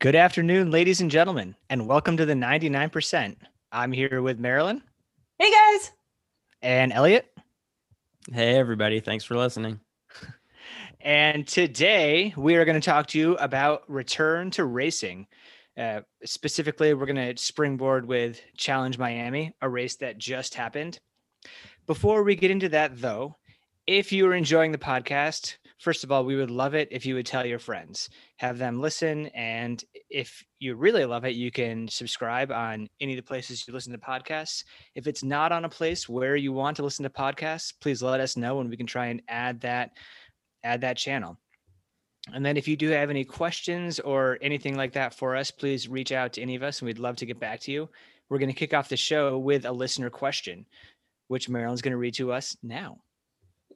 Good afternoon, ladies and gentlemen, and welcome to the 99%. I'm here with Marilyn Hey guys. and Elliot. Hey, everybody. Thanks for listening. And today we are going to talk to you about return to racing. Uh, specifically, we're going to springboard with Challenge Miami, a race that just happened. Before we get into that, though, if you are enjoying the podcast, first of all, we would love it if you would tell your friends, have them listen. And if you really love it, you can subscribe on any of the places you listen to podcasts. If it's not on a place where you want to listen to podcasts, please let us know and we can try and add that add that channel. And then if you do have any questions or anything like that for us, please reach out to any of us and we'd love to get back to you. We're going to kick off the show with a listener question, which Marilyn's going to read to us now.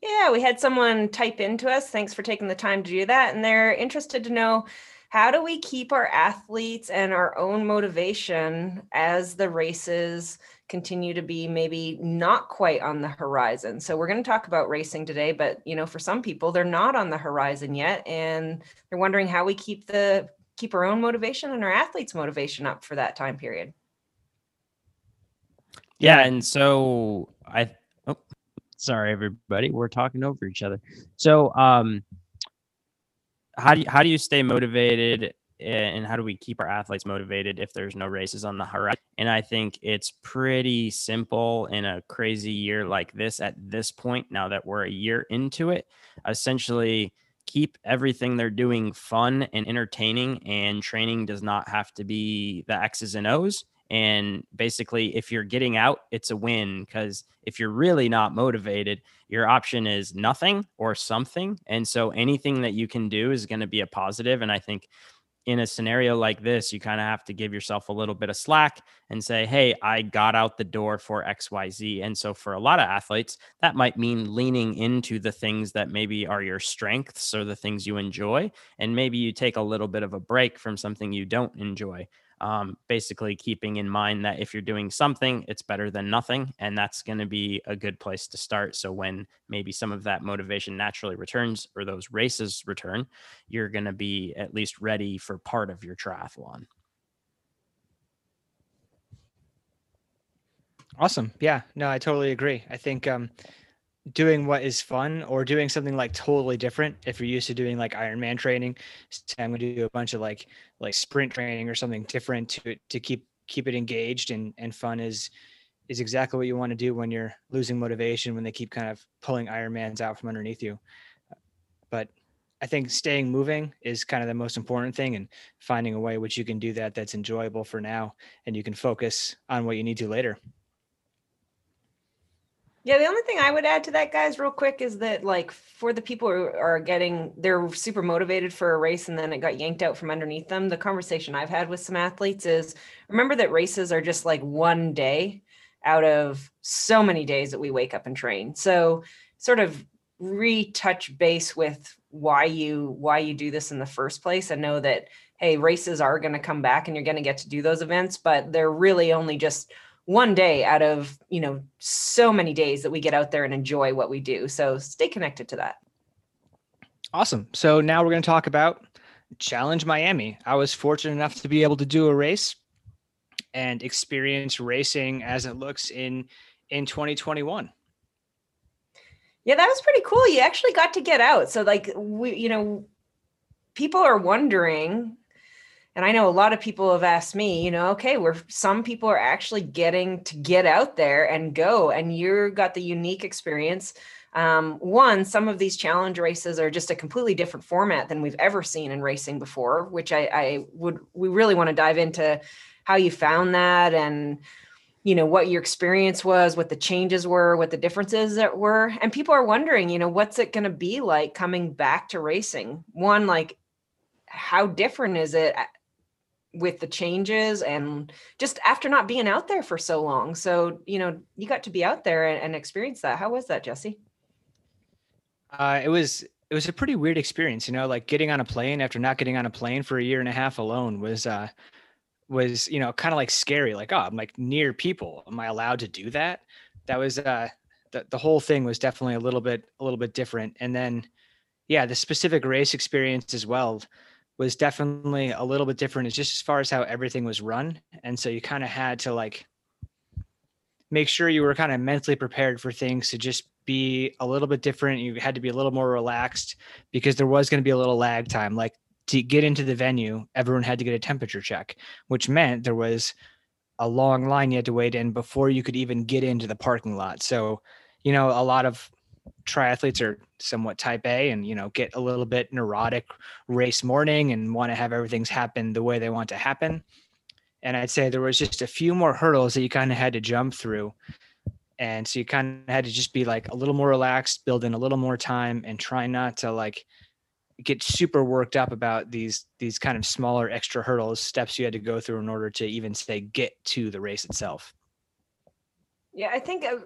Yeah, we had someone type into us. Thanks for taking the time to do that. And they're interested to know how do we keep our athletes and our own motivation as the races continue to be maybe not quite on the horizon. So we're going to talk about racing today, but you know, for some people they're not on the horizon yet and they're wondering how we keep the keep our own motivation and our athletes motivation up for that time period. Yeah, and so I sorry everybody. We're talking over each other. So um how do you, how do you stay motivated and how do we keep our athletes motivated if there's no races on the horizon? And I think it's pretty simple in a crazy year like this at this point now that we're a year into it. Essentially keep everything they're doing fun and entertaining and training does not have to be the X's and O's and basically, if you're getting out, it's a win because if you're really not motivated, your option is nothing or something. And so anything that you can do is going to be a positive. And I think in a scenario like this, you kind of have to give yourself a little bit of slack and say, Hey, I got out the door for XYZ. And so for a lot of athletes, that might mean leaning into the things that maybe are your strengths or the things you enjoy. And maybe you take a little bit of a break from something you don't enjoy um, basically keeping in mind that if you're doing something, it's better than nothing. And that's going to be a good place to start. So when maybe some of that motivation naturally returns or those races return, you're going to be at least ready for part of your triathlon. Awesome. Yeah, no, I totally agree. I think um, doing what is fun or doing something like totally different if you're used to doing like ironman training. I'm going to do a bunch of like like sprint training or something different to to keep keep it engaged and and fun is is exactly what you want to do when you're losing motivation when they keep kind of pulling ironmans out from underneath you. But i think staying moving is kind of the most important thing and finding a way which you can do that that's enjoyable for now and you can focus on what you need to later yeah, the only thing I would add to that, guys, real quick, is that like for the people who are getting, they're super motivated for a race and then it got yanked out from underneath them. The conversation I've had with some athletes is remember that races are just like one day out of so many days that we wake up and train. So sort of retouch base with why you why you do this in the first place and know that hey races are going to come back and you're going to get to do those events but they're really only just one day out of you know so many days that we get out there and enjoy what we do. So stay connected to that. Awesome. So now we're going to talk about challenge miami. I was fortunate enough to be able to do a race and experience racing as it looks in in 2021 yeah that was pretty cool. You actually got to get out. So like we you know people are wondering and I know a lot of people have asked me, you know, okay, where some people are actually getting to get out there and go, and you got the unique experience. Um, one, some of these challenge races are just a completely different format than we've ever seen in racing before, which I, I would, we really want to dive into how you found that and, you know, what your experience was, what the changes were, what the differences that were. And people are wondering, you know, what's it going to be like coming back to racing? One, like, how different is it with the changes and just after not being out there for so long. So, you know, you got to be out there and, and experience that. How was that, Jesse? Uh, it was it was a pretty weird experience, you know, like getting on a plane after not getting on a plane for a year and a half alone was uh was, you know, kind of like scary, like, oh, I'm like near people. Am I allowed to do that? That was uh the, the whole thing was definitely a little bit a little bit different. And then yeah, the specific race experience as well was definitely a little bit different. It's just as far as how everything was run. And so you kind of had to like make sure you were kind of mentally prepared for things to just be a little bit different. You had to be a little more relaxed because there was going to be a little lag time. Like to get into the venue, everyone had to get a temperature check, which meant there was a long line you had to wait in before you could even get into the parking lot. So, you know, a lot of triathletes are somewhat type A and, you know, get a little bit neurotic race morning and want to have everything's happen the way they want to happen. And I'd say there was just a few more hurdles that you kind of had to jump through. And so you kind of had to just be like a little more relaxed, build in a little more time and try not to like get super worked up about these these kind of smaller extra hurdles, steps you had to go through in order to even say get to the race itself. Yeah, I think uh,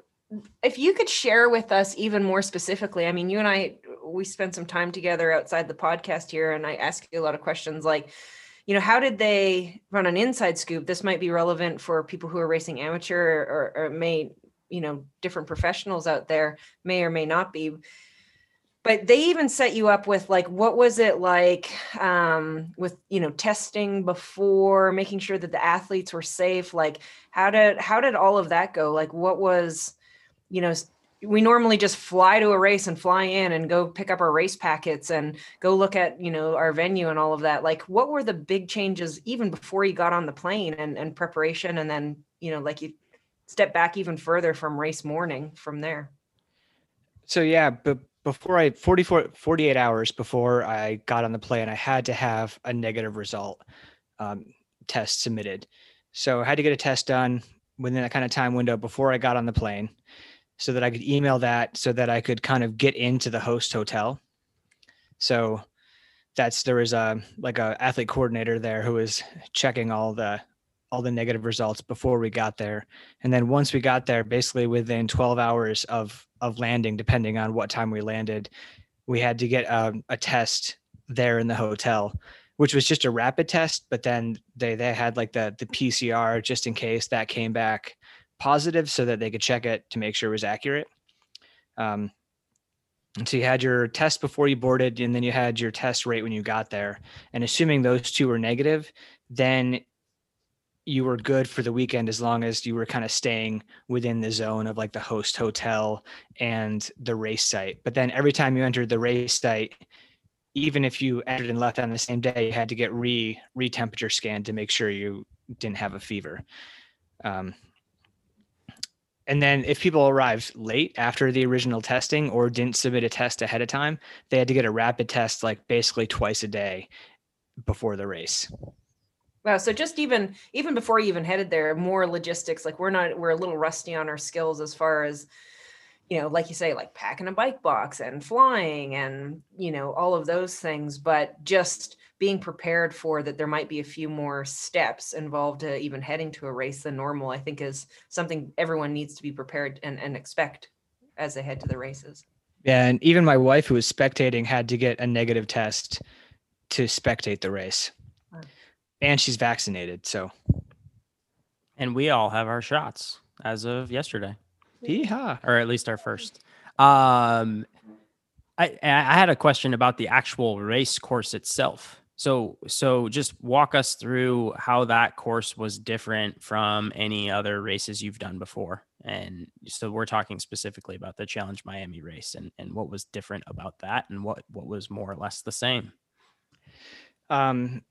if you could share with us even more specifically, I mean, you and I, we spent some time together outside the podcast here, and I ask you a lot of questions like, you know, how did they run an inside scoop? This might be relevant for people who are racing amateur or, or may, you know, different professionals out there may or may not be. But they even set you up with like, what was it like um, with, you know, testing before, making sure that the athletes were safe? Like, how did how did all of that go? Like, what was, you know, we normally just fly to a race and fly in and go pick up our race packets and go look at you know our venue and all of that. Like what were the big changes even before you got on the plane and, and preparation and then you know like you step back even further from race morning from there? So yeah but before i 44 48 hours before i got on the plane i had to have a negative result um, test submitted. So i had to get a test done within that kind of time window before i got on the plane so that I could email that so that I could kind of get into the host hotel. So that's there was a like a athlete coordinator there who was checking all the all the negative results before we got there. And then once we got there, basically within 12 hours of of landing, depending on what time we landed, we had to get a, a test there in the hotel, which was just a rapid test. But then they they had like the the PCR just in case that came back positive so that they could check it to make sure it was accurate. Um, and so you had your test before you boarded, and then you had your test rate when you got there. And assuming those two were negative, then you were good for the weekend as long as you were kind of staying within the zone of like the host hotel and the race site. But then every time you entered the race site, even if you entered and left on the same day, you had to get re re temperature scanned to make sure you didn't have a fever. Um, and then if people arrived late after the original testing or didn't submit a test ahead of time, they had to get a rapid test like basically twice a day before the race. Wow. So just even even before you even headed there, more logistics. Like we're not we're a little rusty on our skills as far as you know, like you say, like packing a bike box and flying and you know all of those things. But just being prepared for that there might be a few more steps involved to even heading to a race than normal, I think is something everyone needs to be prepared and, and expect as they head to the races. Yeah, and even my wife who was spectating had to get a negative test to spectate the race. And she's vaccinated, so and we all have our shots as of yesterday. Yeehaw. Or at least our first. Um I I had a question about the actual race course itself. So, so just walk us through how that course was different from any other races you've done before. And so we're talking specifically about the Challenge Miami race and, and what was different about that and what, what was more or less the same. Um,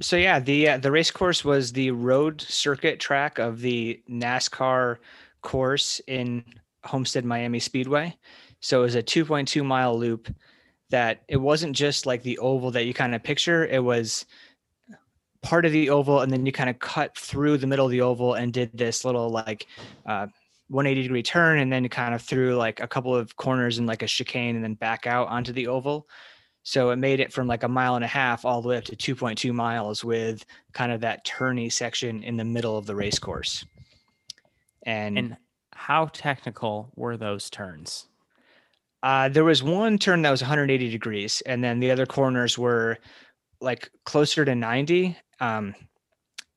so yeah, the uh, the race course was the road circuit track of the NASCAR course in Homestead Miami Speedway. So it was a 2.2 mile loop that it wasn't just like the oval that you kind of picture. It was part of the oval, and then you kind of cut through the middle of the oval and did this little like uh, 180 degree turn, and then kind of through like a couple of corners and like a chicane, and then back out onto the oval. So it made it from like a mile and a half all the way up to 2.2 miles with kind of that turny section in the middle of the race course. And, and how technical were those turns? Uh, there was one turn that was 180 degrees, and then the other corners were like closer to 90. Um,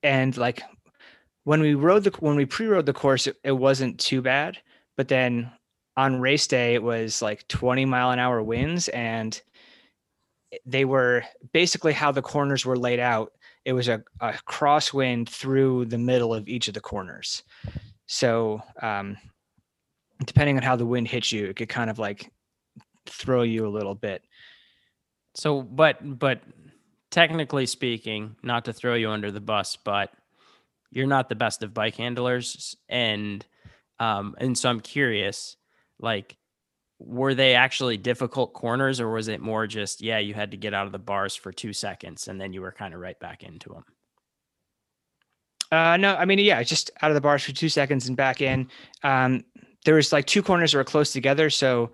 and like when we rode the when we pre-rode the course, it, it wasn't too bad. But then on race day, it was like 20 mile an hour winds, and they were basically how the corners were laid out. It was a, a crosswind through the middle of each of the corners. So um, depending on how the wind hits you, it could kind of like throw you a little bit. So, but but technically speaking, not to throw you under the bus, but you're not the best of bike handlers, and um, and so I'm curious, like, were they actually difficult corners, or was it more just yeah, you had to get out of the bars for two seconds and then you were kind of right back into them? Uh, no, I mean, yeah, just out of the bars for two seconds and back in. Um, there was like two corners that were close together, so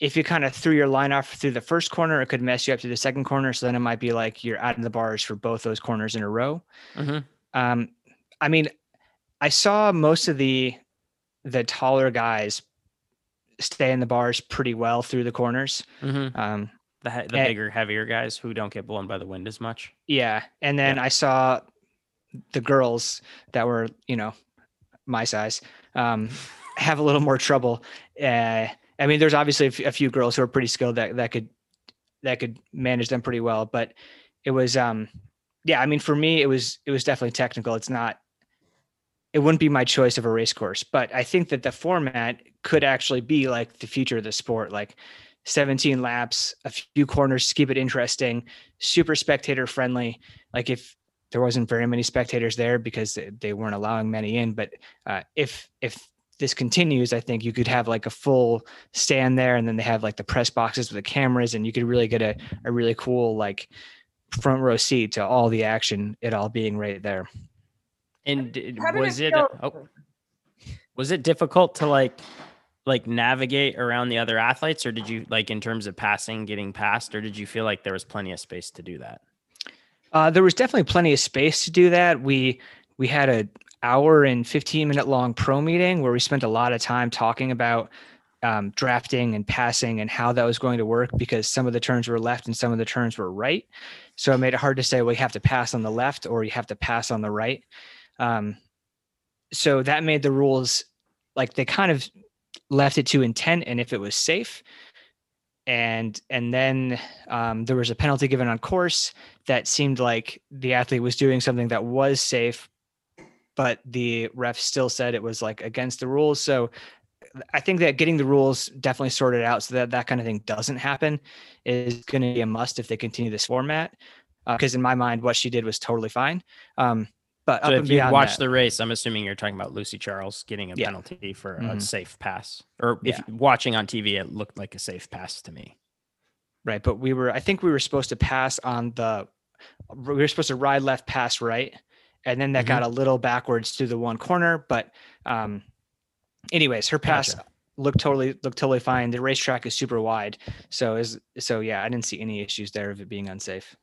if you kind of threw your line off through the first corner, it could mess you up to the second corner. So then it might be like you're out of the bars for both those corners in a row. Mm-hmm. Um, I mean, I saw most of the the taller guys stay in the bars pretty well through the corners. Mm-hmm. Um, The he- the Eh. bigger, heavier guys who don't get blown by the wind as much. yeah, and then I saw the girls that were, you know, my size, um, have a little more trouble. Uh, I mean, there's obviously a few girls who are pretty skilled that that could that could manage them pretty well, but it was, um, yeah. I mean, for me, it was it was definitely technical. It's not. It wouldn't be my choice of a race course, but I think that the format could actually be like the future of the sport, like 17 laps, a few corners to keep it interesting, super spectator friendly. Like if there wasn't very many spectators there because they- they weren't allowing many in, but uh, if if this continues, I think you could have like a full stand there, and then they have like the press boxes with the cameras, and you could really get a a really cool like front row seat to all the action, it all being right there. And did- was it? feel- oh, was it difficult to like like navigate around the other athletes, or did you like in terms of passing, getting past, or did you feel like there was plenty of space to do that? Uh, there was definitely plenty of space to do that. We we had a hour and 15 minute long pro meeting where we spent a lot of time talking about um, drafting and passing and how that was going to work because some of the turns were left and some of the turns were right. So it made it hard to say, well, you have to pass on the left or you have to pass on the right. Um, so that made the rules like they kind of left it to intent and if it was safe. And and then um, there was a penalty given on course that seemed like the athlete was doing something that was safe, but the ref still said it was like against the rules. So I think that getting the rules definitely sorted out so that that kind of thing doesn't happen is going to be a must if they continue this format. Because in my mind, what she did was totally fine. Um, but So if you watch that, the race, I'm assuming you're talking about Lucy Charles getting a Yeah. penalty for a Mhm. safe pass, or if Yeah. watching on TV, it looked like a safe pass to me. right? But we were, I think we were supposed to pass on the, we were supposed to ride left, pass right, and then that Mhm. got a little backwards to the one corner. But, um, anyways, her pass Gotcha. looked totally looked totally fine. The racetrack is super wide, so is so yeah, I didn't see any issues there of it being unsafe.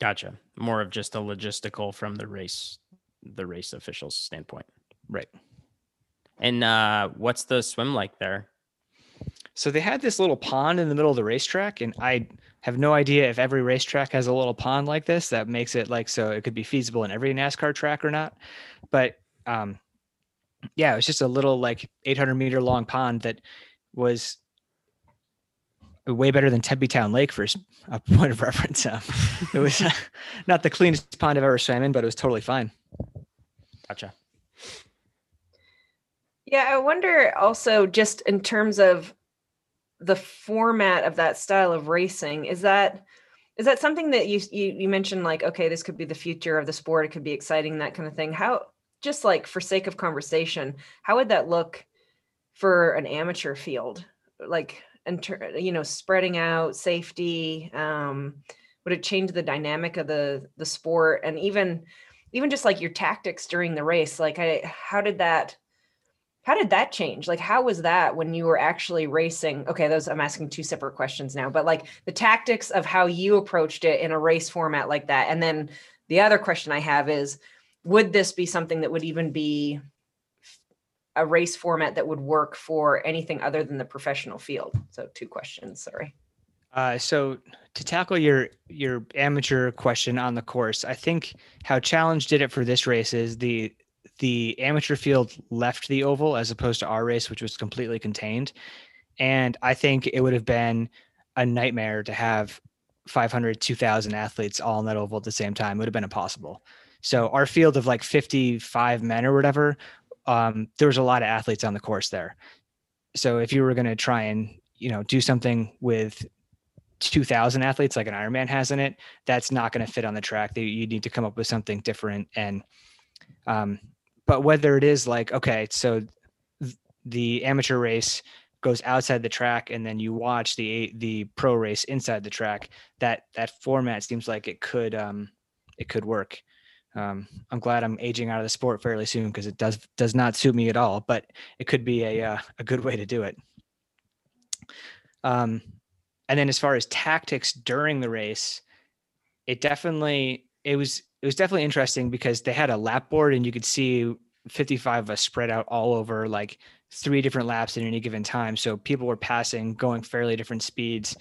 Gotcha. More of just a logistical from the race, the race officials standpoint. Right. And uh, what's the swim like there? So they had this little pond in the middle of the racetrack, and I have no idea if every racetrack has a little pond like this that makes it like so it could be feasible in every NASCAR track or not. But um, yeah, it was just a little like 800 meter long pond that was way better than Tempe Town Lake for a point of reference. Um, it was not the cleanest pond I've ever swam in, but it was totally fine. Gotcha. Yeah, I wonder also just in terms of the format of that style of racing, is that is that something that you you, you mentioned like okay, this could be the future of the sport, it could be exciting, that kind of thing. How just like for sake of conversation, how would that look for an amateur field? Like and you know, spreading out safety, um, would it change the dynamic of the the sport and even even just like your tactics during the race? Like I how did that how did that change? Like, how was that when you were actually racing? Okay, those I'm asking two separate questions now, but like the tactics of how you approached it in a race format like that. And then the other question I have is would this be something that would even be a race format that would work for anything other than the professional field? So, two questions. Sorry. Uh, so to tackle your your amateur question on the course, I think how Challenge did it for this race is the the amateur field left the oval as opposed to our race, which was completely contained. And I think it would have been a nightmare to have 500 2000 athletes all in that oval at the same time. It would have been impossible. So our field of like 55 men or whatever um, there was a lot of athletes on the course there. So if you were going to try and you know do something with 2000 athletes like an ironman has in it that's not going to fit on the track. You need to come up with something different and um, but whether it is like okay so th- the amateur race goes outside the track and then you watch the the pro race inside the track that that format seems like it could um it could work. Um i'm glad i'm aging out of the sport fairly soon because it does does not suit me at all but it could be a uh, a good way to do it. Um and then as far as tactics during the race it definitely it was it was definitely interesting because they had a lap board and you could see 55 of us spread out all over like three different laps at any given time. So people were passing, going fairly different speeds.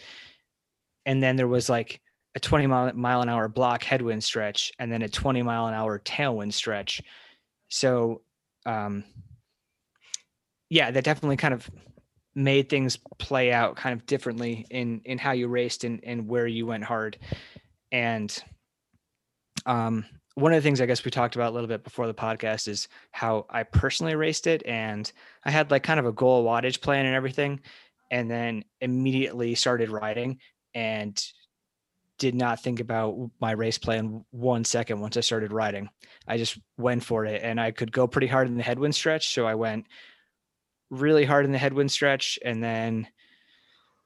And then there was like a 20 mile, mile an hour block headwind stretch and then a 20 mile an hour tailwind stretch. So, um, yeah, that definitely kind of made things play out kind of differently in in how you raced and and where you went hard. And um one of the things I guess we talked about a little bit before the podcast is how I personally raced it. And I had like kind of a goal wattage plan and everything. And then immediately started riding and did not think about my race plan one second once I started riding. I just went for it and I could go pretty hard in the headwind stretch. So I went really hard in the headwind stretch and then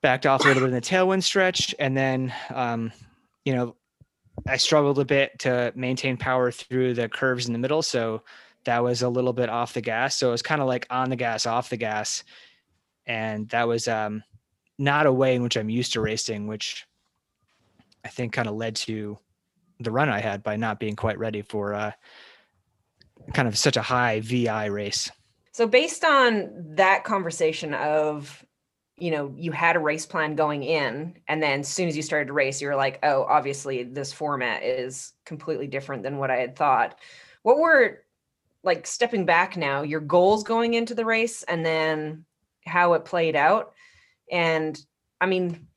backed off a little bit in the tailwind stretch. And then, um, you know, I struggled a bit to maintain power through the curves in the middle. So that was a little bit off the gas. So it was kind of like on the gas, off the gas. And that was um, not a way in which I'm used to racing, which I think kind of led to the run I had by not being quite ready for uh, kind of such a high VI race. So based on that conversation of you know you had a race plan going in and then as soon as you started to race you were like oh obviously this format is completely different than what i had thought. What were like stepping back now your goals going into the race and then how it played out? And i mean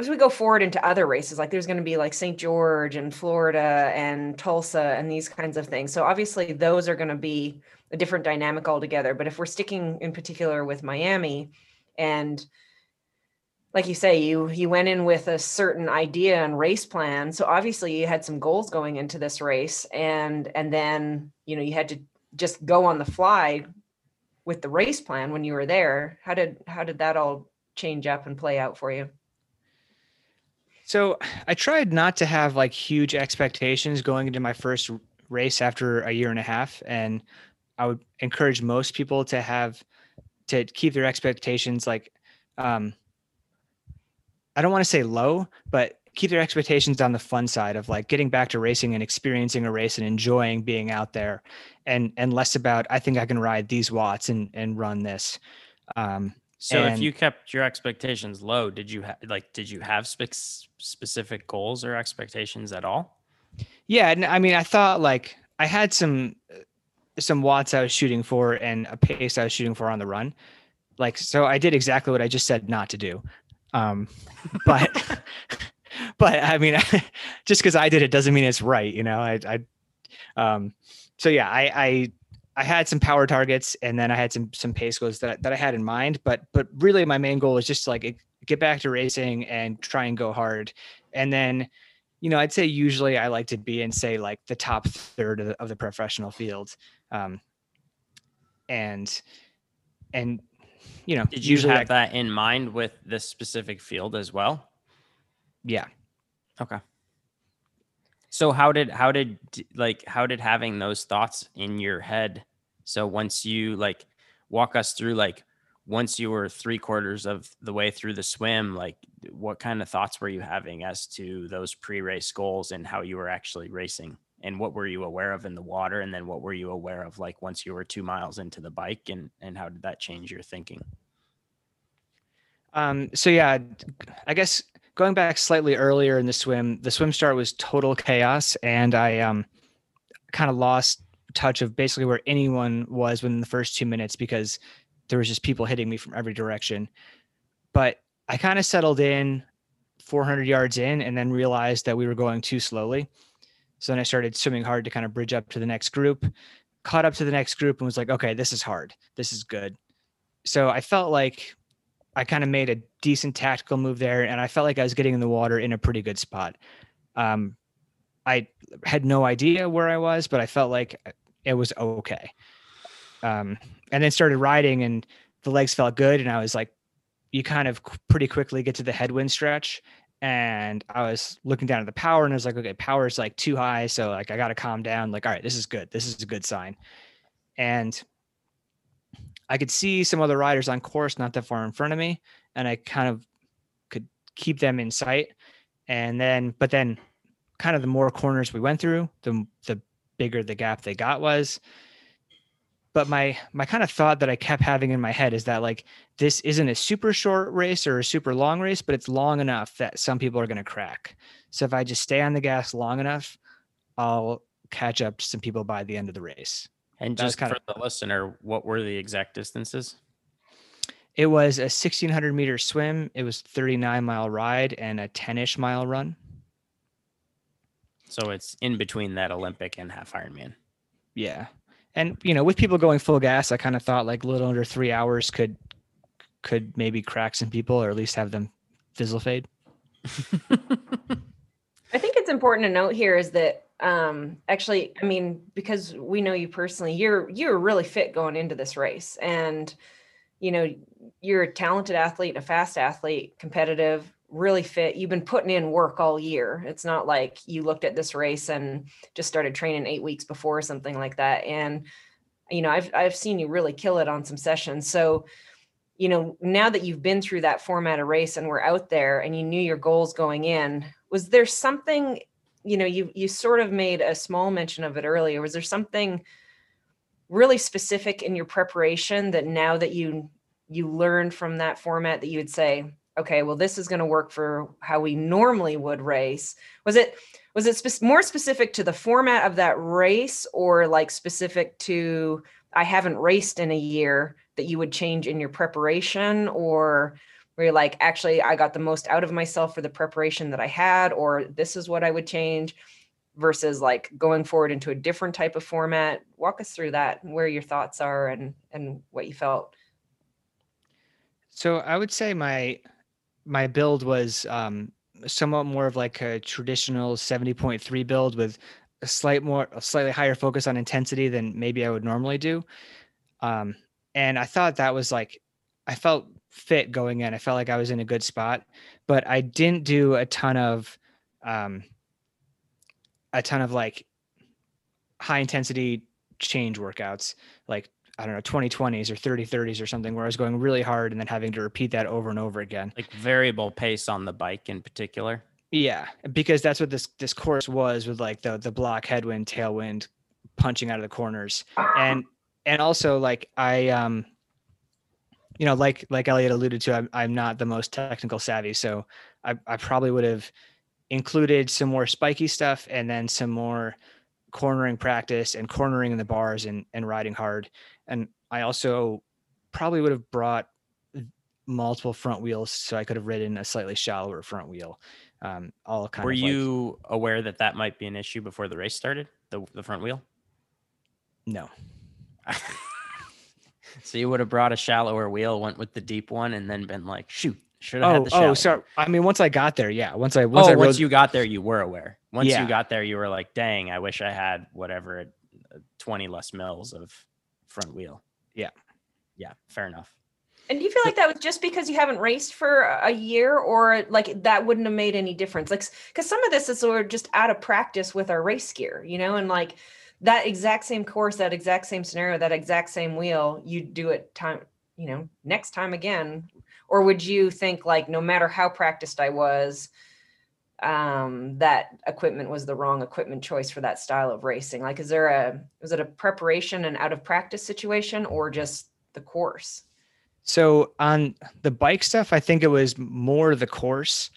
as we go forward into other races like there's going to be like st george and florida and tulsa and these kinds of things. So obviously those are going to be a different dynamic altogether. But if we're sticking in particular with miami and like you say you you went in with a certain idea and race plan. So obviously you had some goals going into this race and and then you know you had to just go on the fly with the race plan when you were there. How did how did that all change up and play out for you? So i tried not to have like huge expectations going into my first race after a year and a half. And i would encourage most people to have to keep their expectations like um I don't want to say low, but keep their expectations on the fun side of like getting back to racing and experiencing a race and enjoying being out there and and less about I think I can ride these watts and and run this. Um so and, if you kept your expectations low, did you have like did you have spe- specific goals or expectations at all? Yeah, and I mean I thought like I had some some watts I was shooting for and a pace I was shooting for on the run. Like, so I did exactly what I just said not to do. Um, but, but I mean, just because I did it doesn't mean it's right. You know, I, I, um, so yeah, I, I, I had some power targets and then I had some, some pace goals that, that I had in mind, but, but really my main goal was just to like get back to racing and try and go hard. And then, you know, I'd say usually I like to be in say like the top third of the, of the professional field um, and and you know, did you usually have that in mind with this specific field as well? Yeah. Okay. So how did how did like how did having those thoughts in your head? So once you like walk us through like once you were three quarters of the way through the swim, like what kind of thoughts were you having as to those pre-race goals and how you were actually racing? And what were you aware of in the water and then what were you aware of like once you were two miles into the bike and and how did that change your thinking um so yeah i guess going back slightly earlier in the swim the swim start was total chaos and i um kind of lost touch of basically where anyone was within the first two minutes because there was just people hitting me from every direction but i kind of settled in 400 yards in and then realized that we were going too slowly. So then I started swimming hard to kind of bridge up to the next group, caught up to the next group and was like, okay, this is hard. This is good. So I felt like I kind of made a decent tactical move there and I felt like I was getting in the water in a pretty good spot. Um, I had no idea where I was, but I felt like it was okay. Um, and then started riding and the legs felt good. And I was like, you kind of pretty quickly get to the headwind stretch and I was looking down at the power and I was like, okay, power is like too high. So like I got to calm down. Like, all right, this is good. This is a good sign. And I could see some other riders on course not that far in front of me. And I kind of could keep them in sight. And then, but then kind of the more corners we went through, the the bigger the gap they got was but my my kind of thought that I kept having in my head is that like this isn't a super short race or a super long race, but it's long enough that some people are going to crack. So if I just stay on the gas long enough, I'll catch up to some people by the end of the race. And just kind for of, the listener, what were the exact distances? It was a 1600 meter swim. It was 39 mile ride and a 10ish mile run. So it's in between that Olympic and half Ironman. Yeah and you know with people going full gas i kind of thought like a little under three hours could could maybe crack some people or at least have them fizzle fade. I think it's important to note here is that um actually i mean because we know you personally you're you're really fit going into this race. And you know you're a talented athlete a fast athlete competitive really fit. You've been putting in work all year. It's not like you looked at this race and just started training eight weeks before or something like that. And you know, I've I've seen you really kill it on some sessions. So, you know, now that you've been through that format of race and we're out there and you knew your goals going in, was there something, you know, you you sort of made a small mention of it earlier. Was there something really specific in your preparation that now that you you learned from that format that you would say, okay, well, this is going to work for how we normally would race. Was it was it spe- more specific to the format of that race, or like specific to I haven't raced in a year that you would change in your preparation, or where you're like, actually, I got the most out of myself for the preparation that I had, or this is what I would change versus like going forward into a different type of format? Walk us through that where your thoughts are and and what you felt. So i would say my my build was um, somewhat more of like a traditional 70.3 build with a slight more a slightly higher focus on intensity than maybe I would normally do. Um, and I thought that was like I felt fit going in. I felt like I was in a good spot, but I didn't do a ton of um, a ton of like high intensity change workouts like I don't know, 2020s or 30 30s or something where I was going really hard and then having to repeat that over and over again. Like variable pace on the bike in particular. Yeah, because that's what this this course was with like the the block headwind, tailwind, punching out of the corners. And and also like I um you know, like like Elliot alluded to, I'm I'm not the most technical savvy. So I, I probably would have included some more spiky stuff and then some more cornering practice and cornering in the bars and, and riding hard and I also probably would have brought multiple front wheels so I could have ridden a slightly shallower front wheel. Um, all kind Were of. Were you like, aware that that might be an issue before the race started? The the front wheel. No. so you would have brought a shallower wheel, went with the deep one, and then been like, shoot, should have oh, had the Oh, sorry. I mean, once I got there, yeah. Once I once oh, I rode... once you got there, you were aware. Once yeah. you got there, you were like, dang, I wish I had whatever, uh, twenty less mils of front wheel. Yeah. Yeah. Fair enough. And do you feel like that was just because you haven't raced for a year or like that wouldn't have made any difference? Like, because some of this is sort of just out of practice with our race gear, you know, and like that exact same course, that exact same scenario, that exact same wheel, you do it time, you know, next time again. Or would you think like no matter how practiced I was, um, that equipment was the wrong equipment choice for that style of racing? Like, is there a, was it a preparation and out of practice situation or just the course? So on the bike stuff, I think it was more the course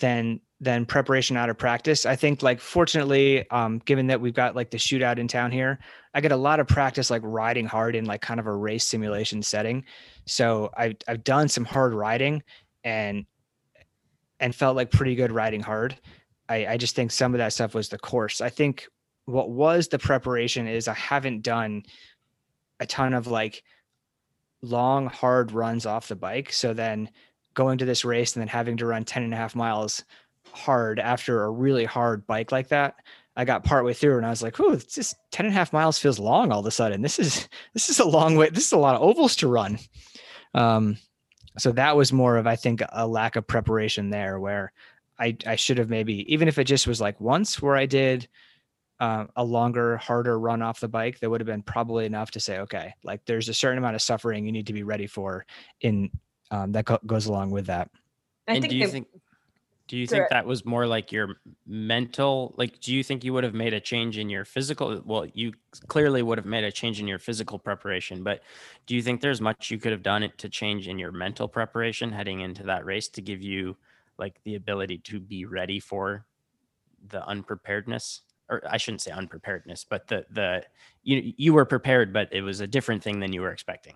than than preparation out of practice. I think like fortunately, um, given that we've got like the shootout in town here, I get a lot of practice like riding hard in like kind of a race simulation setting. So I've I've done some hard riding and and felt like pretty good riding hard. I, I just think some of that stuff was the course. I think what was the preparation is I haven't done a ton of like long, hard runs off the bike. So then going to this race and then having to run 10 and a half miles hard after a really hard bike like that. I got partway through and I was like, oh, it's just 10 and a half miles feels long all of a sudden. This is this is a long way. This is a lot of ovals to run. Um, so that was more of, I think, a lack of preparation there where I, I should have maybe, even if it just was like once where I did uh, a longer, harder run off the bike, that would have been probably enough to say, okay, like there's a certain amount of suffering you need to be ready for in um, that co- goes along with that. I and think do you think do you think that was more like your mental like do you think you would have made a change in your physical well you clearly would have made a change in your physical preparation but do you think there's much you could have done it to change in your mental preparation heading into that race to give you like the ability to be ready for the unpreparedness? Or I shouldn't say unpreparedness but the the you you were prepared but it was a different thing than you were expecting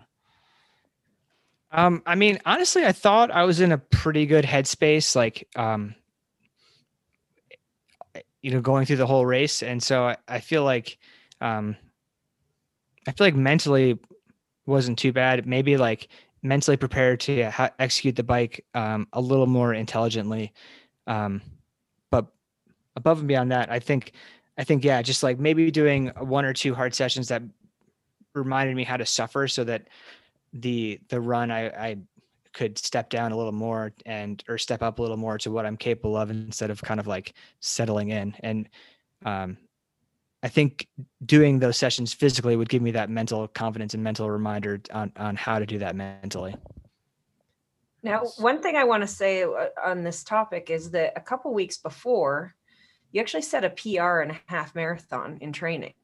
um, I mean, honestly, I thought I was in a pretty good headspace, like, um, you know, going through the whole race. And so I, I feel like, um, I feel like mentally wasn't too bad. Maybe like mentally prepared to ha- execute the bike, um, a little more intelligently. Um, but above and beyond that, I think, I think, yeah, just like maybe doing one or two hard sessions that reminded me how to suffer so that the the run I, I could step down a little more and or step up a little more to what I'm capable of instead of kind of like settling in. And um, I think doing those sessions physically would give me that mental confidence and mental reminder on on how to do that mentally. Now, one thing I want to say uh, on this topic is that a couple weeks before, you actually set a PR and a half marathon in training.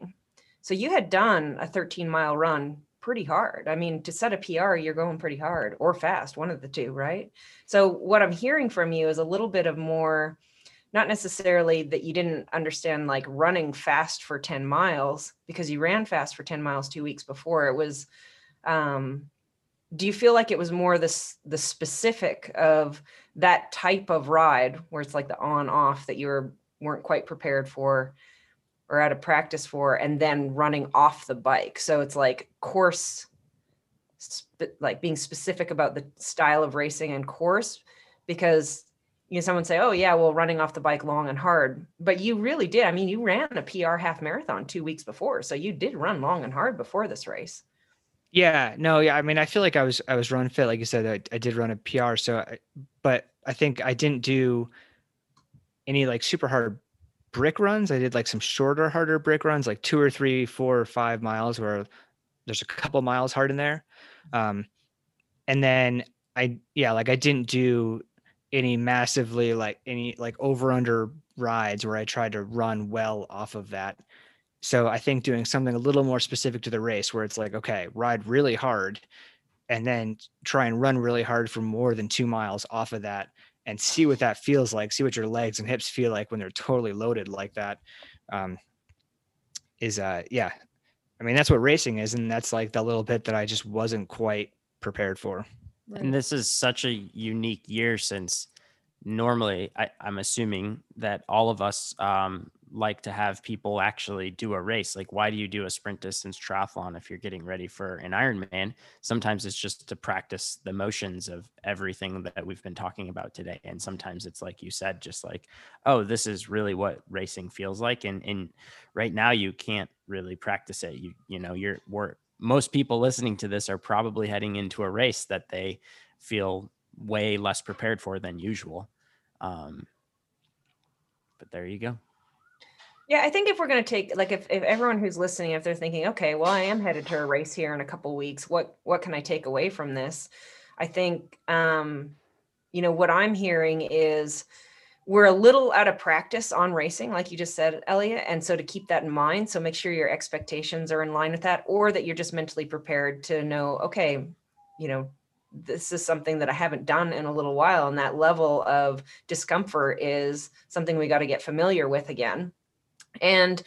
So you had done a 13 mile run pretty hard. I mean, to set a PR, you're going pretty hard or fast, one of the two, right? So, what I'm hearing from you is a little bit of more, not necessarily that you didn't understand like running fast for 10 miles because you ran fast for 10 miles two weeks before. It was, um, do you feel like it was more this the specific of that type of ride where it's like the on off that you were weren't quite prepared for or out of practice for and then running off the bike. So it's like course like being specific about the style of racing and course because you know someone say oh yeah well running off the bike long and hard. But you really did i mean you ran a pr half marathon two weeks before so you did run long and hard before this race. Yeah no yeah i mean i feel like i was i was run fit like you said i, I did run a pr so I, but i think i didn't do any like super hard brick runs. I did like some shorter, harder brick runs, like two or three, four or five miles, where there's a couple miles hard in there. Um, and then I, yeah, like I didn't do any massively like any like over under rides where I tried to run well off of that. So I think doing something a little more specific to the race where it's like, okay, ride really hard and then try and run really hard for more than two miles off of that and see what that feels like see what your legs and hips feel like when they're totally loaded like that um, is uh yeah. I mean that's what racing is and that's like the little bit that i just wasn't quite prepared for. And this is such a unique year since normally I, am assuming that all of us um, like to have people actually do a race. Like, why do you do a sprint distance triathlon if you're getting ready for an Ironman? Sometimes it's just to practice the motions of everything that we've been talking about today. And sometimes it's like you said, just like, oh, this is really what racing feels like. And and right now you can't really practice it. You you know, you're we're most people listening to this are probably heading into a race that they feel way less prepared for than usual. Um, but there you go. Yeah, I think if we're going to take like if, if everyone who's listening, if they're thinking, okay, well, I am headed to a race here in a couple weeks, what what can I take away from this? I think um, you know, what I'm hearing is we're a little out of practice on racing, like you just said, Elliot. And so to keep that in mind, so make sure your expectations are in line with that, or that you're just mentally prepared to know, okay, you know, this is something that I haven't done in a little while. And that level of discomfort is something we got to get familiar with again and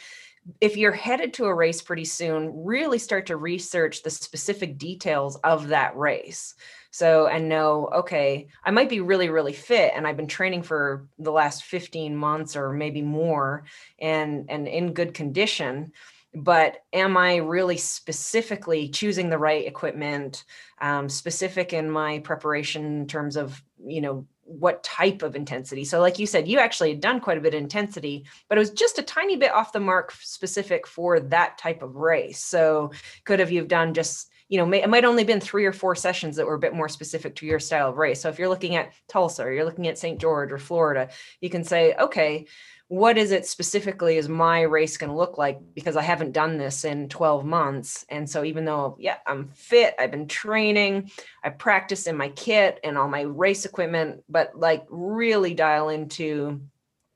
if you're headed to a race pretty soon, really start to research the specific details of that race. So, and know, okay, I might be really, really fit and I've been training for the last 15 months or maybe more and, and in good condition. But am I really specifically choosing the right equipment, um, specific in my preparation in terms of, you know, what type of intensity. So, like you said, you actually had done quite a bit of intensity, but it was just a tiny bit off the mark specific for that type of race. So, could have you've done just you know, may, it might only been three or four sessions that were a bit more specific to your style of race. So if you're looking at Tulsa or you're looking at St. George or Florida, you can say, okay, what is it specifically is my race going to look like because I haven't done this in 12 months. And so even though, yeah, I'm fit, I've been training, I practice in my kit and all my race equipment, but like really dial into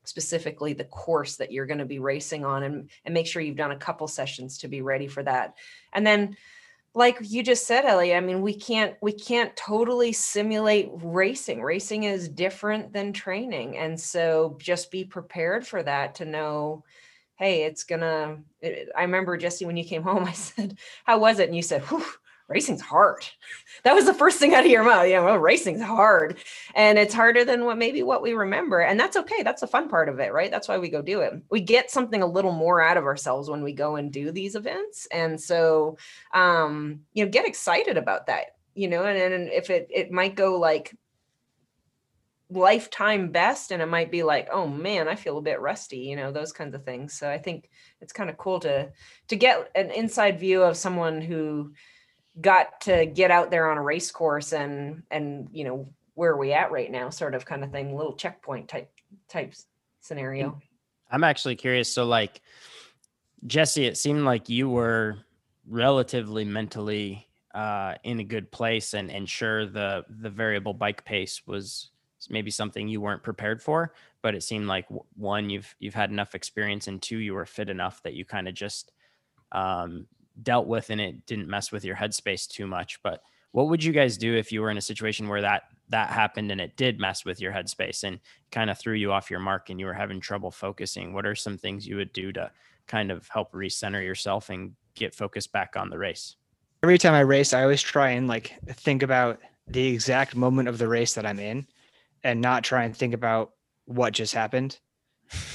specifically the course that you're going to be racing on and, and make sure you've done a couple sessions to be ready for that. And then like you just said ellie i mean we can't we can't totally simulate racing. Racing is different than training. And so just be prepared for that to know hey it's gonna it, i remember jesse when you came home i said how was it? And you said Whew, racing's hard. That was the first thing out of your mouth. Yeah, well, racing's hard. And it's harder than what maybe what we remember. And that's okay. That's the fun part of it, right? That's why we go do it. We get something a little more out of ourselves when we go and do these events. And so um, you know, get excited about that, you know, and, and if it it might go like lifetime best and it might be like oh man i feel a bit rusty you know those kinds of things so i think it's kind of cool to to get an inside view of someone who got to get out there on a race course and and you know where are we at right now sort of kind of thing little checkpoint type type scenario. I'm actually curious so like jesse it seemed like you were relatively mentally uh, in a good place and and sure the the variable bike pace was maybe something you weren't prepared for but it seemed like one you've you've had enough experience and two you were fit enough that you kind of just um, dealt with and it didn't mess with your headspace too much. But what would you guys do if you were in a situation where that that happened and it did mess with your headspace and kind of threw you off your mark and you were having trouble focusing? What are some things you would do to kind of help recenter yourself and get focused back on the race? Every time I race, I always try and like think about the exact moment of the race that I'm in and not try and think about what just happened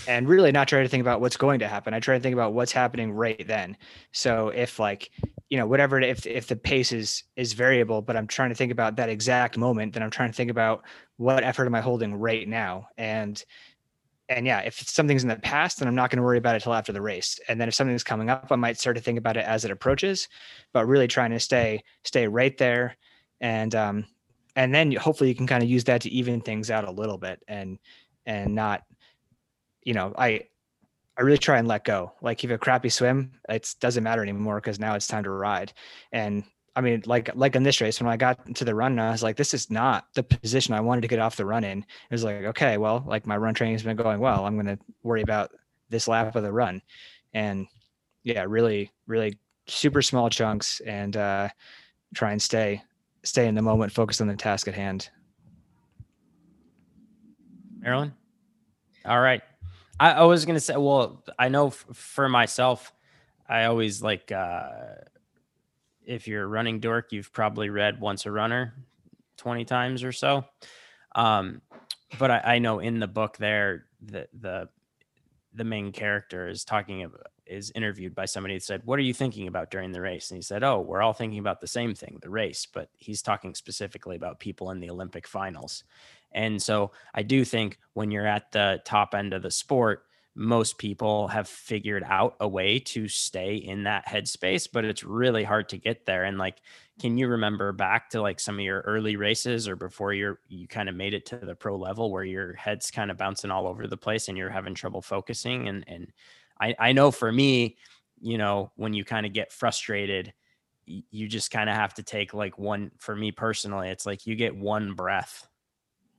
and really not try to think about what's going to happen. I try to think about what's happening right then. So if like, you know, whatever, if, if the pace is, is variable, but I'm trying to think about that exact moment, then I'm trying to think about what effort am I holding right now? And, and yeah, if something's in the past, then I'm not going to worry about it till after the race. And then if something's coming up, I might start to think about it as it approaches, but really trying to stay, stay right there. And, um, and then hopefully you can kind of use that to even things out a little bit and, and not, you know, I I really try and let go. Like if a crappy swim, it doesn't matter anymore because now it's time to ride. And I mean, like like in this race, when I got to the run, I was like, this is not the position I wanted to get off the run in. It was like, okay, well, like my run training has been going well. I'm to worry about this lap of the run, and yeah, really, really super small chunks, and uh, try and stay stay in the moment, focus on the task at hand. Marilyn, all right, I, I was gonna say, well, I know f- for myself, I always like uh, if you're a running dork, you've probably read Once a Runner 20 times or so. Um, but I, I know in the book there, the the the main character is talking about is interviewed by somebody that said, What are you thinking about during the race? And he said, Oh, we're all thinking about the same thing, the race, but he's talking specifically about people in the Olympic finals. And so I do think when you're at the top end of the sport, most people have figured out a way to stay in that headspace, but it's really hard to get there. And like, can you remember back to like some of your early races or before you're you kind of made it to the pro level where your head's kind of bouncing all over the place and you're having trouble focusing? And and I, I know for me, you know, when you kind of get frustrated, you just kind of have to take like one for me personally, it's like you get one breath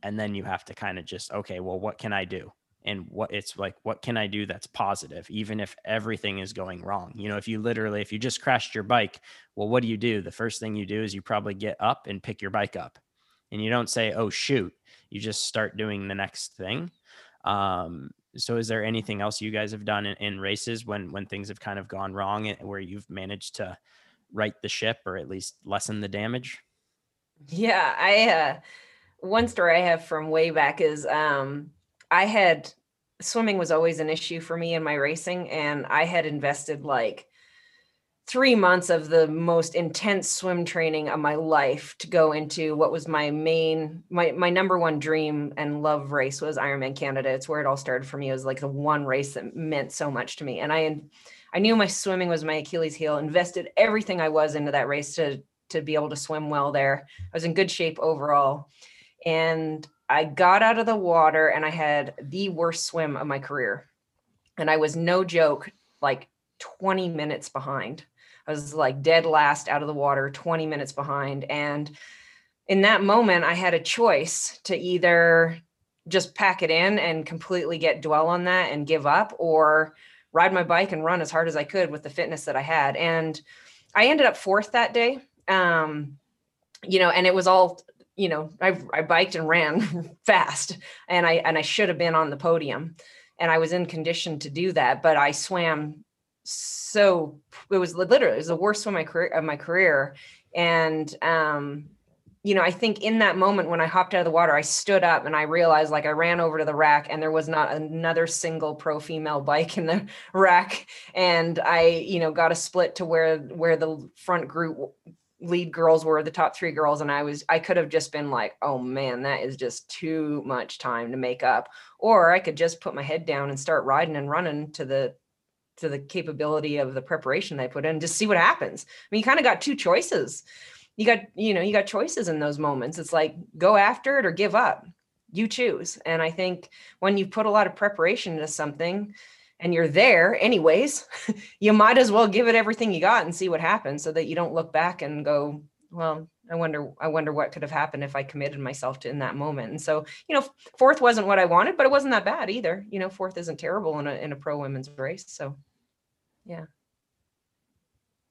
and then you have to kind of just okay well what can i do? And what it's like what can i do that's positive even if everything is going wrong? You know if you literally if you just crashed your bike well what do you do? The first thing you do is you probably get up and pick your bike up. And you don't say oh shoot. You just start doing the next thing. Um so is there anything else you guys have done in, in races when when things have kind of gone wrong where you've managed to right the ship or at least lessen the damage? Yeah, I uh one story I have from way back is um I had swimming was always an issue for me in my racing and I had invested like three months of the most intense swim training of my life to go into what was my main my my number one dream and love race was Ironman Canada. It's where it all started for me. It was like the one race that meant so much to me. And I I knew my swimming was my Achilles heel, invested everything I was into that race to to be able to swim well there. I was in good shape overall. And I got out of the water and I had the worst swim of my career. And I was no joke, like 20 minutes behind. I was like dead last out of the water, 20 minutes behind. And in that moment, I had a choice to either just pack it in and completely get dwell on that and give up or ride my bike and run as hard as I could with the fitness that I had. And I ended up fourth that day. Um, you know, and it was all, you know, I, I biked and ran fast and I, and I should have been on the podium and I was in condition to do that, but I swam so it was literally it was the worst swim of my career of my career and um you know i think in that moment when i hopped out of the water i stood up and i realized like i ran over to the rack and there was not another single pro female bike in the rack and i you know got a split to where where the front group lead girls were the top three girls and i was i could have just been like oh man that is just too much time to make up or i could just put my head down and start riding and running to the to the capability of the preparation I put in, just see what happens. I mean, you kind of got two choices. You got, you know, you got choices in those moments. It's like go after it or give up. You choose. And I think when you put a lot of preparation into something and you're there anyways, you might as well give it everything you got and see what happens so that you don't look back and go, well, I wonder, I wonder what could have happened if I committed myself to in that moment. And so, you know, fourth wasn't what I wanted, but it wasn't that bad either. You know, fourth isn't terrible in a in a pro women's race. So yeah.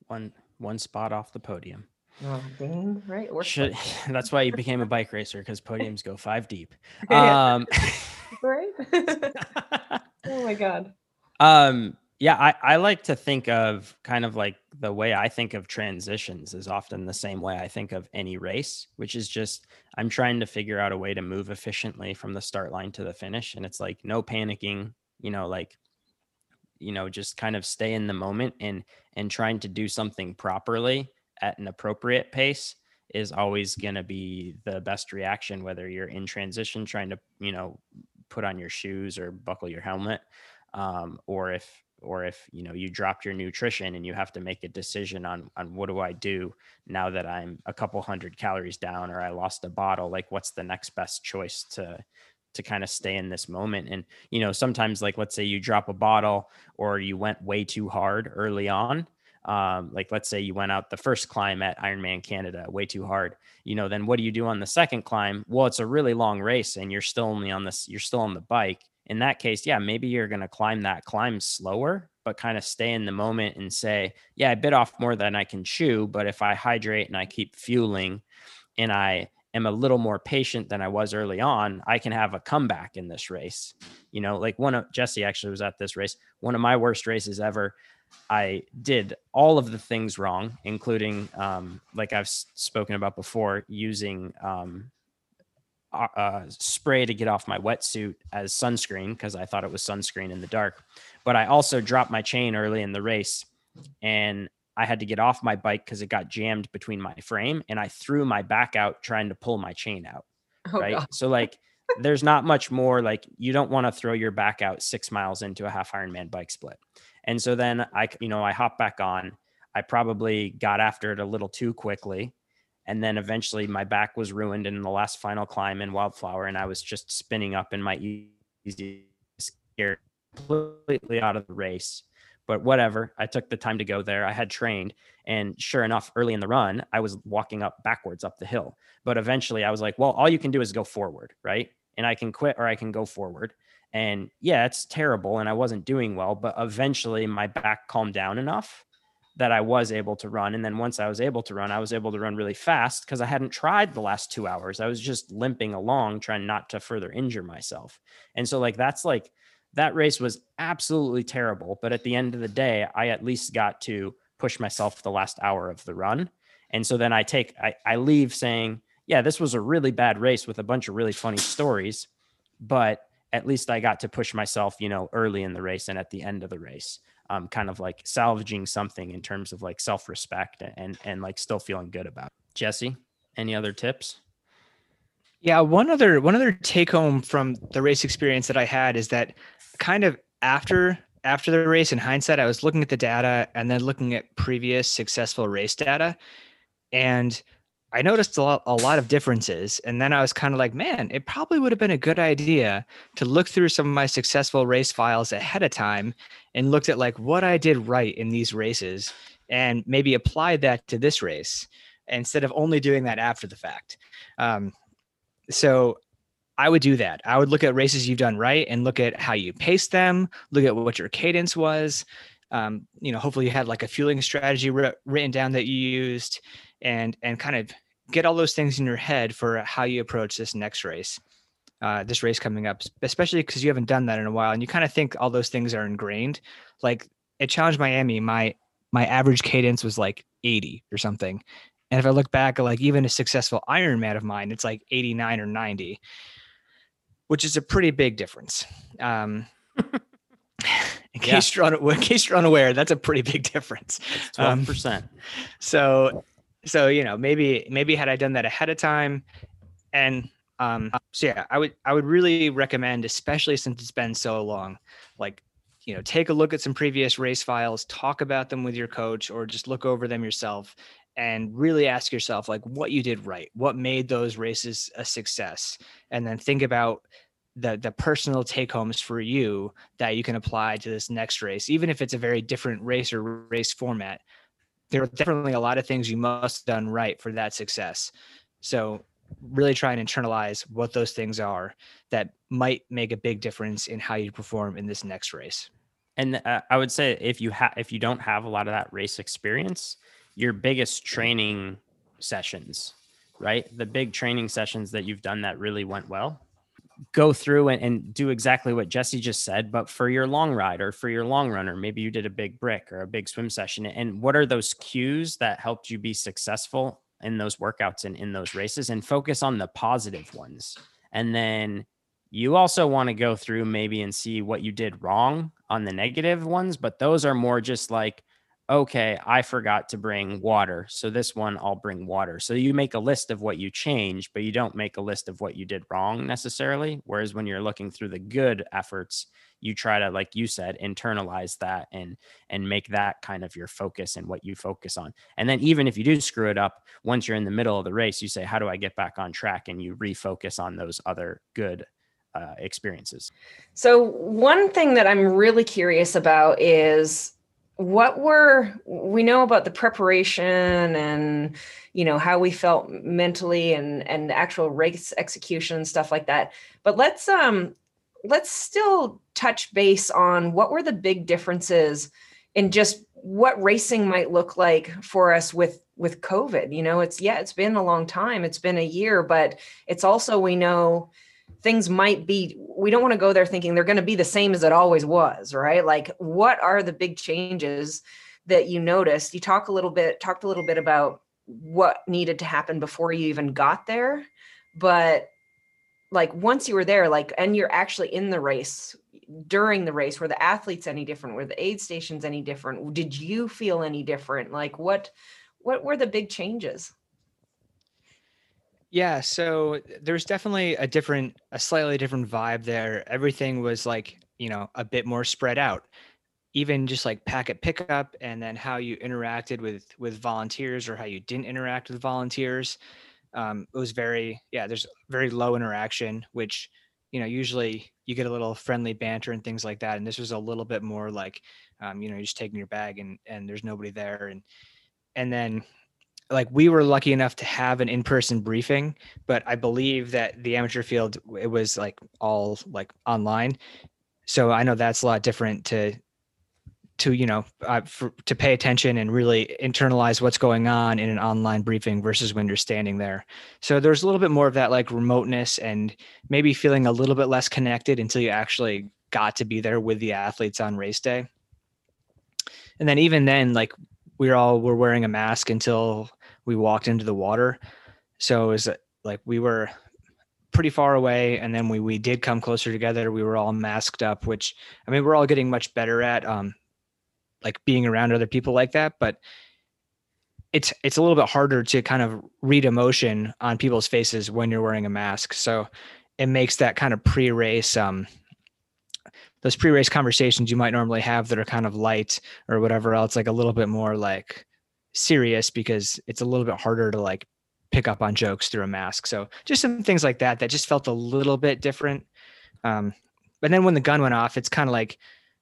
One one spot off the podium. Oh, dang, right. Should, that's why you became a bike racer because podiums go five deep. Um, right. oh my god. Um, yeah, I, I like to think of kind of like the way I think of transitions is often the same way I think of any race, which is just I'm trying to figure out a way to move efficiently from the start line to the finish. And it's like no panicking, you know, like you know just kind of stay in the moment and and trying to do something properly at an appropriate pace is always to be the best reaction whether you're in transition trying to you know put on your shoes or buckle your helmet um, or if or if you know you dropped your nutrition and you have to make a decision on on what do i do now that i'm a couple hundred calories down or i lost a bottle like what's the next best choice to to kind of stay in this moment. And, you know, sometimes like, let's say you drop a bottle or you went way too hard early on. Um, like let's say you went out the first climb at Ironman Canada way too hard, you know, then what do you do on the second climb? Well, it's a really long race and you're still only on this, you're still on the bike. In that case, yeah, maybe you're going to climb that climb slower, but kind of stay in the moment and say, yeah, I bit off more than I can chew, but if I hydrate and I keep fueling and I am a little more patient than I was early on, I can have a comeback in this race. You know, like one of Jesse actually was at this race, one of my worst races ever. I did all of the things wrong, including, um, like I've spoken about before, using um, uh, spray to get off my wetsuit as sunscreen because I thought it was sunscreen in the dark. But I also dropped my chain early in the race and I had to get off my bike because it got jammed between my frame and I threw my back out trying to pull my chain out. Oh, right. God. So, like, there's not much more like you don't want to throw your back out six miles into a half Ironman bike split. And so then I, you know, I hop back on. I probably got after it a little too quickly. And then eventually my back was ruined in the last final climb in Wildflower. And I was just spinning up in my easy, scared completely out of the race but whatever. I took the time to go there. I had trained. And sure enough, early in the run, I was walking up backwards up the hill. But eventually I was like, well, all you can do is go forward, right? And I can quit or I can go forward. And yeah, it's terrible. And I wasn't doing well. But eventually my back calmed down enough that I was able to run. And then once I was able to run, I was able to run really fast because I hadn't tried the last two hours. I was just limping along, trying not to further injure myself. And so, like, that's like, that race was absolutely terrible. But at the end of the day, I at least got to push myself the last hour of the run. And so then I take, I, I leave saying, yeah, this was a really bad race with a bunch of really funny stories, but at least I got to push myself, you know, early in the race and at the end of the race. Um, kind of like salvaging something in terms of like self-respect and and like still feeling good about it. Jesse, any other tips? Yeah, one other one other take home from the race experience that I had is that kind of after after the race in hindsight, I was looking at the data and then looking at previous successful race data. And I noticed a lot, a lot of differences. And then I was kind of like, man, it probably would have been a good idea to look through some of my successful race files ahead of time and looked at like what I did right in these races and maybe apply that to this race instead of only doing that after the fact. Um, so I would do that. I would look at races you've done right and look at how you paced them, look at what your cadence was. Um, you know, hopefully you had like a fueling strategy written down that you used and and kind of get all those things in your head for how you approach this next race. Uh, this race coming up, especially because you haven't done that in a while, and you kind of think all those things are ingrained. Like at Challenge Miami, my my average cadence was like 80 or something, and if I look back at like even a successful Ironman of mine, it's like 89 or 90 which is a pretty big difference. Um, in case yeah. you're un- in case you're unaware, that's a pretty big difference. Twelve um, percent. So, so you know, maybe maybe had I done that ahead of time, and um, so yeah, I would I would really recommend, especially since it's been so long, like you know, take a look at some previous race files, talk about them with your coach, or just look over them yourself, and really ask yourself like what you did right what made those races a success and then think about the the personal take homes for you that you can apply to this next race even if it's a very different race or race format there are definitely a lot of things you must have done right for that success so really try and internalize what those things are that might make a big difference in how you perform in this next race and uh, i would say if you have if you don't have a lot of that race experience your biggest training sessions, right? The big training sessions that you've done that really went well. Go through and, and do exactly what Jesse just said, but for your long ride or for your long runner, maybe you did a big brick or a big swim session. And what are those cues that helped you be successful in those workouts and in those races and focus on the positive ones? And then you also want to go through maybe and see what you did wrong on the negative ones, but those are more just like okay, I forgot to bring water. So this one, I'll bring water. So you make a list of what you changed, but you don't make a list of what you did wrong necessarily. Whereas when you're looking through the good efforts, you try to, like you said, internalize that and and make that kind of your focus and what you focus on. And then even if you do screw it up, once you're in the middle of the race, you say, how do I get back on track? And you refocus on those other good uh, experiences. So one thing that I'm really curious about is what were we know about the preparation and you know how we felt mentally and and actual race execution and stuff like that. But let's um let's still touch base on what were the big differences in just what racing might look like for us with with covid. You know it's yeah it's been a long time. It's been a year but it's also we know things might be we don't want to go there thinking they're going to be the same as it always was right? Like what are the big changes that you noticed? You talk a little bit talked a little bit about what needed to happen before you even got there but like once you were there like and you're actually in the race during the race were the athletes any different? Were the aid stations any different? Did you feel any different? Like what what were the big changes yeah, so there's definitely a different, a slightly different vibe there. Everything was like, you know, a bit more spread out. Even just like packet pickup and then how you interacted with with volunteers or how you didn't interact with volunteers. Um, it was very, yeah, there's very low interaction, which, you know, usually you get a little friendly banter and things like that. And this was a little bit more like, um, you know, you're just taking your bag and and there's nobody there. And and then like we were lucky enough to have an in-person briefing but i believe that the amateur field it was like all like online so i know that's a lot different to to you know uh, for, to pay attention and really internalize what's going on in an online briefing versus when you're standing there so there's a little bit more of that like remoteness and maybe feeling a little bit less connected until you actually got to be there with the athletes on race day. And then even then, like we all were wearing a mask until we walked into the water. So it was like we were pretty far away and then we we did come closer together we were all masked up which i mean we're all getting much better at um like being around other people like that but it's it's a little bit harder to kind of read emotion on people's faces when you're wearing a mask so it makes that kind of pre-race um those pre-race conversations you might normally have that are kind of light or whatever else like a little bit more like serious because it's a little bit harder to like pick up on jokes through a mask. So just some things like that that just felt a little bit different. Um, but then when the gun went off, it's kind of like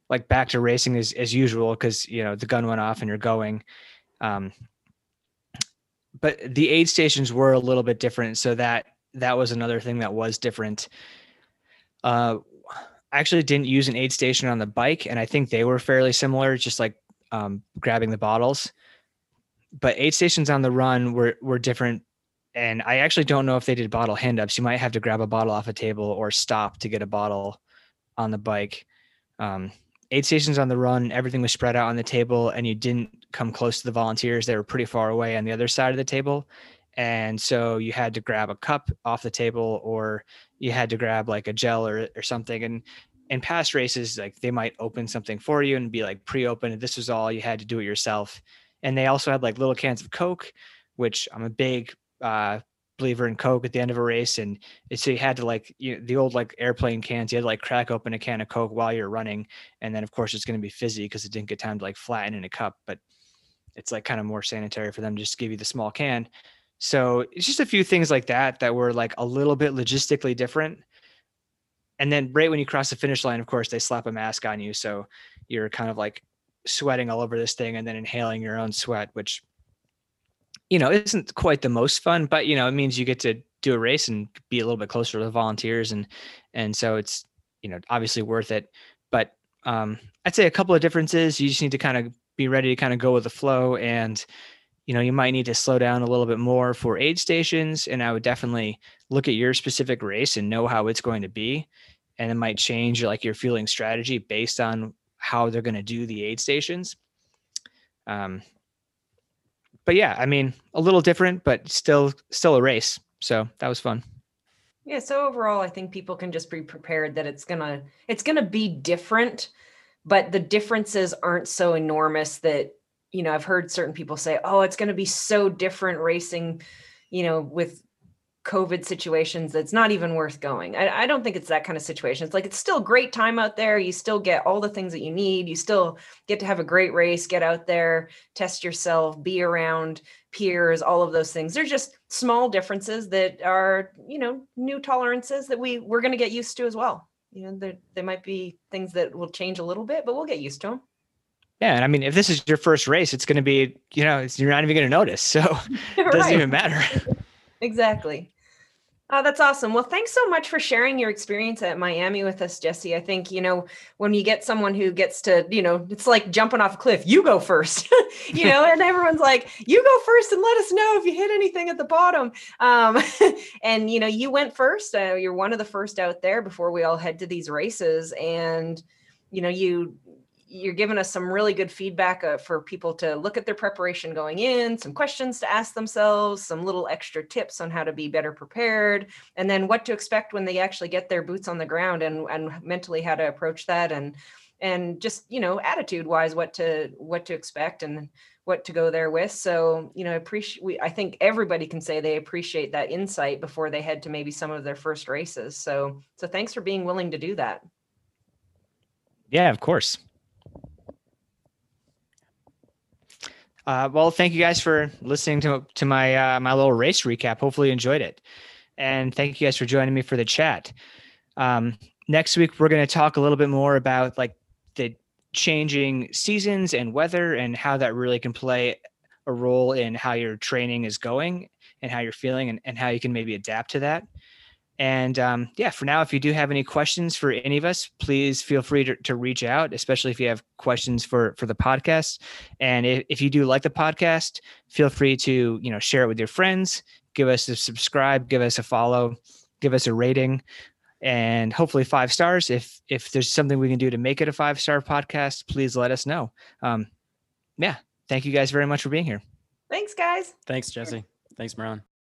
like back to racing as as usual because you know the gun went off and you're going. Um, but the aid stations were a little bit different, so that that was another thing that was different. Uh, I actually didn't use an aid station on the bike, and I think they were fairly similar, just like um, grabbing the bottles. But aid stations on the run were were different and I actually don't know if they did bottle hand ups. You might have to grab a bottle off a table or stop to get a bottle on the bike. Um, aid stations on the run, everything was spread out on the table, and you didn't come close to the volunteers. They were pretty far away on the other side of the table. And so you had to grab a cup off the table or you had to grab like a gel or, or something. And in past races, like they might open something for you and be like pre open. This was all you had to do it yourself. And they also had like little cans of Coke, which I'm a big uh, believer in Coke at the end of a race, and so you had to like you know, the old like airplane cans. You had to like crack open a can of Coke while you're running, and then of course it's going to be fizzy because it didn't get time to like flatten in a cup. But it's like kind of more sanitary for them to just give you the small can. So it's just a few things like that that were like a little bit logistically different. And then right when you cross the finish line, of course, they slap a mask on you, so you're kind of like sweating all over this thing and then inhaling your own sweat, which you know, isn't quite the most fun, but you know, it means you get to do a race and be a little bit closer to the volunteers and and so it's you know obviously worth it. But um I'd say a couple of differences. You just need to kind of be ready to kind of go with the flow and you know you might need to slow down a little bit more for aid stations and i would definitely look at your specific race and know how it's going to be and it might change like your fueling strategy based on how they're going to do the aid stations um, but yeah, I mean, a little different, but still still a race. So that was fun. Yeah, so overall I think people can just be prepared that it's to it's to be different, but the differences aren't so enormous that you know, I've heard certain people say, "Oh, it's to be so different racing, you know, with COVID situations that's not even worth going. I, I, don't think it's that kind of situation. It's like it's still great time out there. You still get all the things that you need. You still get to have a great race, get out there, test yourself, be around peers, all of those things. They're just small differences that are, you know, new tolerances that we we're going to get used to as well. You know, there there might be things that will change a little bit, but we'll get used to them. Yeah, and I mean, if this is your first race, it's going to be, you know, you're not even going to notice. So it doesn't even matter. exactly. Oh, that's awesome. Well, thanks so much for sharing your experience at Miami with us, Jesse. I think, you know, when you get someone who gets to, you know, it's like jumping off a cliff, you go first, you know, and everyone's like, you go first and let us know if you hit anything at the bottom. Um, and, you know, you went first. Uh, you're one of the first out there before we all head to these races. And, you know, you you're giving us some really good feedback uh, for people to look at their preparation going in, some questions to ask themselves, some little extra tips on how to be better prepared, and then what to expect when they actually get their boots on the ground and, and mentally how to approach that and and just you know attitude wise what to what to expect and what to go there with. So you know appreciate we i think everybody can say they appreciate that insight before they head to maybe some of their first races. So so thanks for being willing to do that. Yeah of course Uh, well, thank you guys for listening to to my uh, my little race recap. Hopefully, you enjoyed it, and thank you guys for joining me for the chat. Um, next week, we're going to talk a little bit more about like the changing seasons and weather and how that really can play a role in how your training is going and how you're feeling and, and how you can maybe adapt to that. And um, yeah, for now, if you do have any questions for any of us, please feel free to, to reach out, especially if you have questions for for the podcast. And if, if you do like the podcast, feel free to you know share it with your friends, give us a subscribe, give us a follow, give us a rating. and hopefully five stars. If if there's something we can do to make it a five star podcast, please let us know. Um, yeah, thank you guys very much for being here. Thanks, guys. Thanks, Jesse. Thanks, Maron.